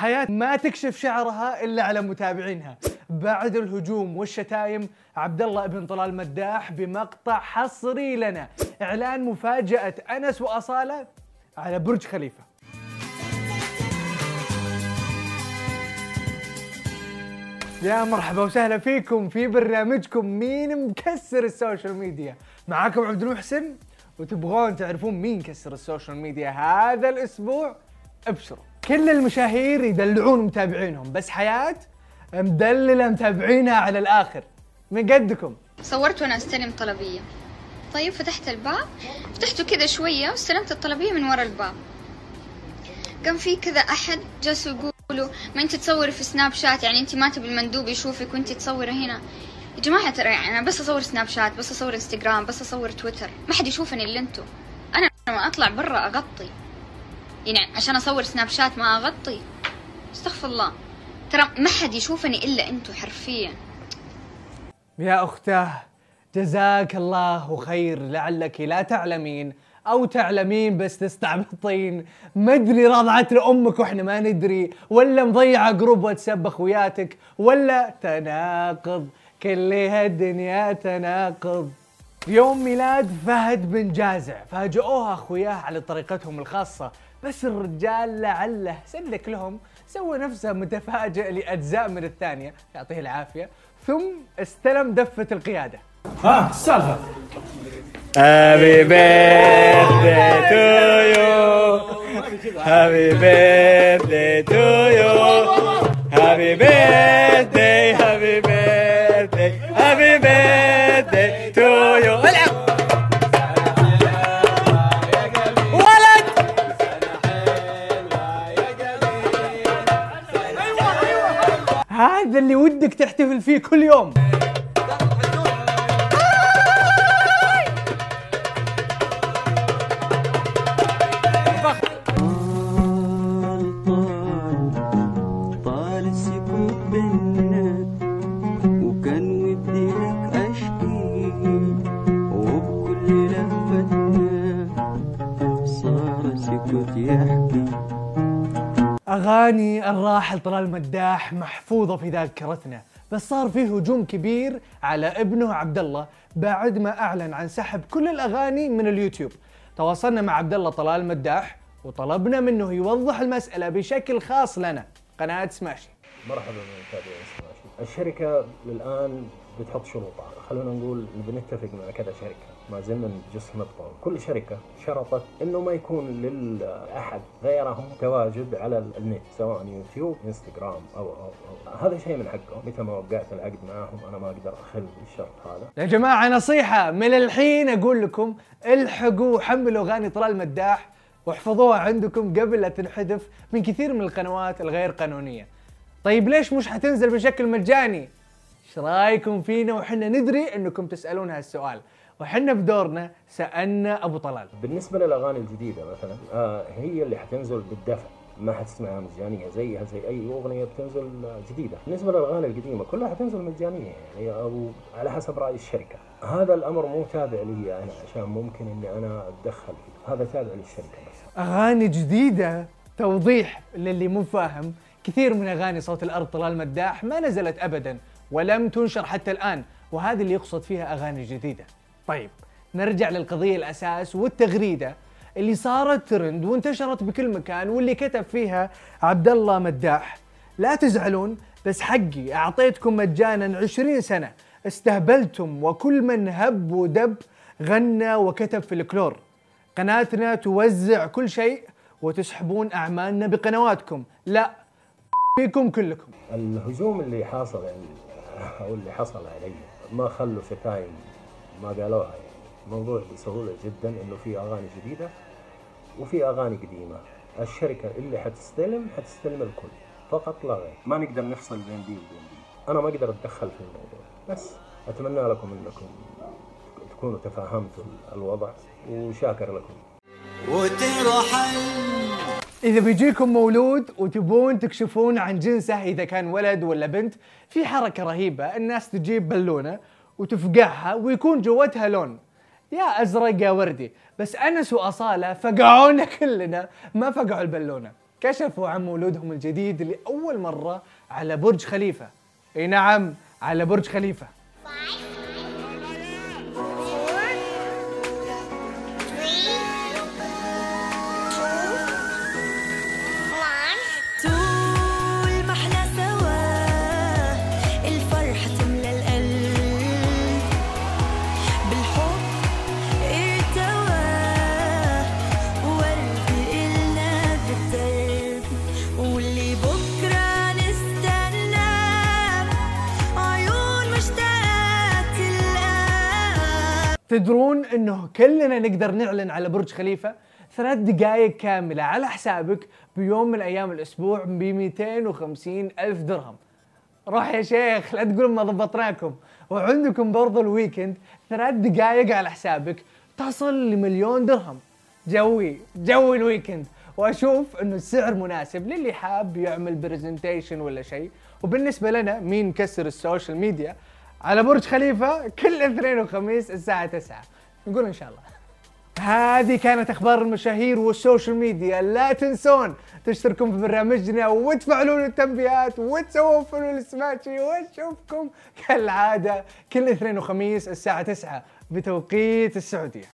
حياة ما تكشف شعرها إلا على متابعينها. بعد الهجوم والشتايم عبد الله بن طلال مداح بمقطع حصري لنا. إعلان مفاجأة أنس وأصالة على برج خليفة. يا مرحبا وسهلا فيكم في برنامجكم مين مكسر ال social media. معاكم عبد المحسن وتبغون تعرفون مين كسر ال social media هذا الأسبوع؟ ابشروا. كل المشاهير يدلعون متابعينهم بس حياة مدللة متابعينها على الآخر. من قدكم. صورت وأنا أستلم طلبية. طيب فتحت الباب. فتحته كذا شوية واستلمت الطلبية من ورا الباب. كان في كذا أحد جالسوا يقولوا ما أنت تصوري في سناب شات يعني أنت ما تبي المندوب يشوفك وأنت تصوري هنا. يا جماعة ترى يعني أنا بس أصور سناب شات بس أصور انستغرام بس أصور تويتر ما حد يشوفني إلا انتو أنا لما أطلع برا أغطي. يعني عشان أصور سناب شات ما أغطي. استغفر الله. ترى ما حد يشوفني إلا انتو حرفيا. يا أختاه جزاك الله خير. لعلك لا تعلمين أو تعلمين بس تستعبطين. ما أدري رضعت لأمك وإحنا ما ندري ولا مضيعة جروب واتساب أخوياتك ولا تناقض. كل هالدنيا تناقض. يوم ميلاد فهد بن جازع. فاجئوها أخوياه على طريقتهم الخاصة. بس الرجال لعله سلك لهم سوى نفسه متفاجئ لأجزاء من الثانية. يعطيه العافية. ثم استلم دفة القيادة. ها السالفة. Happy birthday to you. Happy birthday to you. Happy birthday, هذا اللي ودك تحتفل فيه كل يوم. اغاني الراحل طلال مداح محفوظة في ذاكرتنا بس صار فيه هجوم كبير على ابنه عبد الله بعد ما أعلن عن سحب كل الأغاني من اليوتيوب. تواصلنا مع عبد الله طلال مداح وطلبنا منه يوضح المسألة بشكل خاص لنا. قناة سماشي. مرحبا بمتابعين سماشي. الشركة الآن بتحط شروطها. خلونا نقول بنتفق مع كذا شركة. ما زلنا نجسم الطول كل شركة شرطت إنه ما يكون لأحد غيرهم تواجد على النت سواء يوتيوب إنستغرام أو, أو, أو. هذا شيء من حقهم متى ما وقعت العقد معاهم أنا ما أقدر أخل بالشرط هذا. يا جماعة نصيحة. من الحين أقول لكم الحقوا وحملوا اغاني طلال مداح واحفظوها عندكم قبل لا تنحذف من كثير من القنوات الغير قانونية. طيب ليش مش حتنزل بشكل مجاني؟ إيش رأيكم فينا وحنا ندري إنكم تسألون هالسؤال. وحنا بدورنا سألنا أبو طلال. بالنسبة للأغاني الجديدة مثلا آه هي اللي حتنزل بالدفع. ما حتسمعها مجانية زيها زي أي أغنية بتنزل آه، جديدة. بالنسبة للأغاني القديمة كلها حتنزل مجانية يعني أو على حسب رأي الشركة. هذا الأمر مو تابع لي أنا عشان ممكن إني أنا أتدخل فيه. هذا تابع للشركة بس. أغاني جديدة توضيح للي مو فاهم كثير من أغاني صوت الأرض طلال مداح ما نزلت ابدا ولم تنشر حتى الآن وهذه اللي يقصد فيها أغاني جديدة. طيب نرجع للقضية الأساس والتغريدة اللي صارت ترند وانتشرت بكل مكان واللي كتب فيها عبد الله مداح. لا تزعلون بس حقي أعطيتكم مجانا 20 سنة استهبلتم وكل من هب ودب غنى وكتب في الكلور. قناتنا توزع كل شيء وتسحبون أعمالنا بقنواتكم. لا فيكم كلكم. الهجوم اللي حاصل يعني أو اللي حصل علي ما خلوا شتايم ما قالوها يعني الموضوع بسهولة جدا إنه في أغاني جديدة وفي أغاني قديمة. الشركة اللي حتستلم حتستلم الكل فقط لا غير. ما نقدر نفصل بين دي وبين دي. أنا ما أقدر أتدخل في الموضوع بس أتمنى لكم أنكم تكونوا تفهمتوا الوضع وشاكر لكم. وترحل إذا بيجيكم مولود وتبون تكشفون عن جنسه إذا كان ولد ولا بنت في حركة رهيبة الناس تجيب بالونة وتفقعها ويكون جوتها لون. يا أزرق يا وردي بس أنس وأصالة فقعونا كلنا. ما فقعوا البالونة. كشفوا عن مولودهم الجديد لأول مرة على برج خليفة. أي نعم على برج خليفة. تدرون إنه كلنا نقدر نعلن على برج خليفة ثلاث دقائق كاملة على حسابك بيوم من أيام الأسبوع ب 250 ألف درهم. روح يا شيخ لا تقول ما ضبطناكم. وعندكم برضو ال weekend ثلاث دقائق على حسابك تصل لمليون درهم. جوي جوي ال weekend. وأشوف إنه السعر مناسب للي حاب يعمل presentation ولا شيء. وبالنسبة لنا مين نكسر ال social media؟ على برج خليفة كل اثنين وخميس الساعة 9 نقول إن شاء الله. هذه كانت أخبار المشاهير وال social media. لا تنسون تشتركون في برنامجنا وتفعلون التنبيهات وتسوون follow للسماتشي ونشوفكم كالعادة كل اثنين وخميس الساعة 9 بتوقيت السعودية.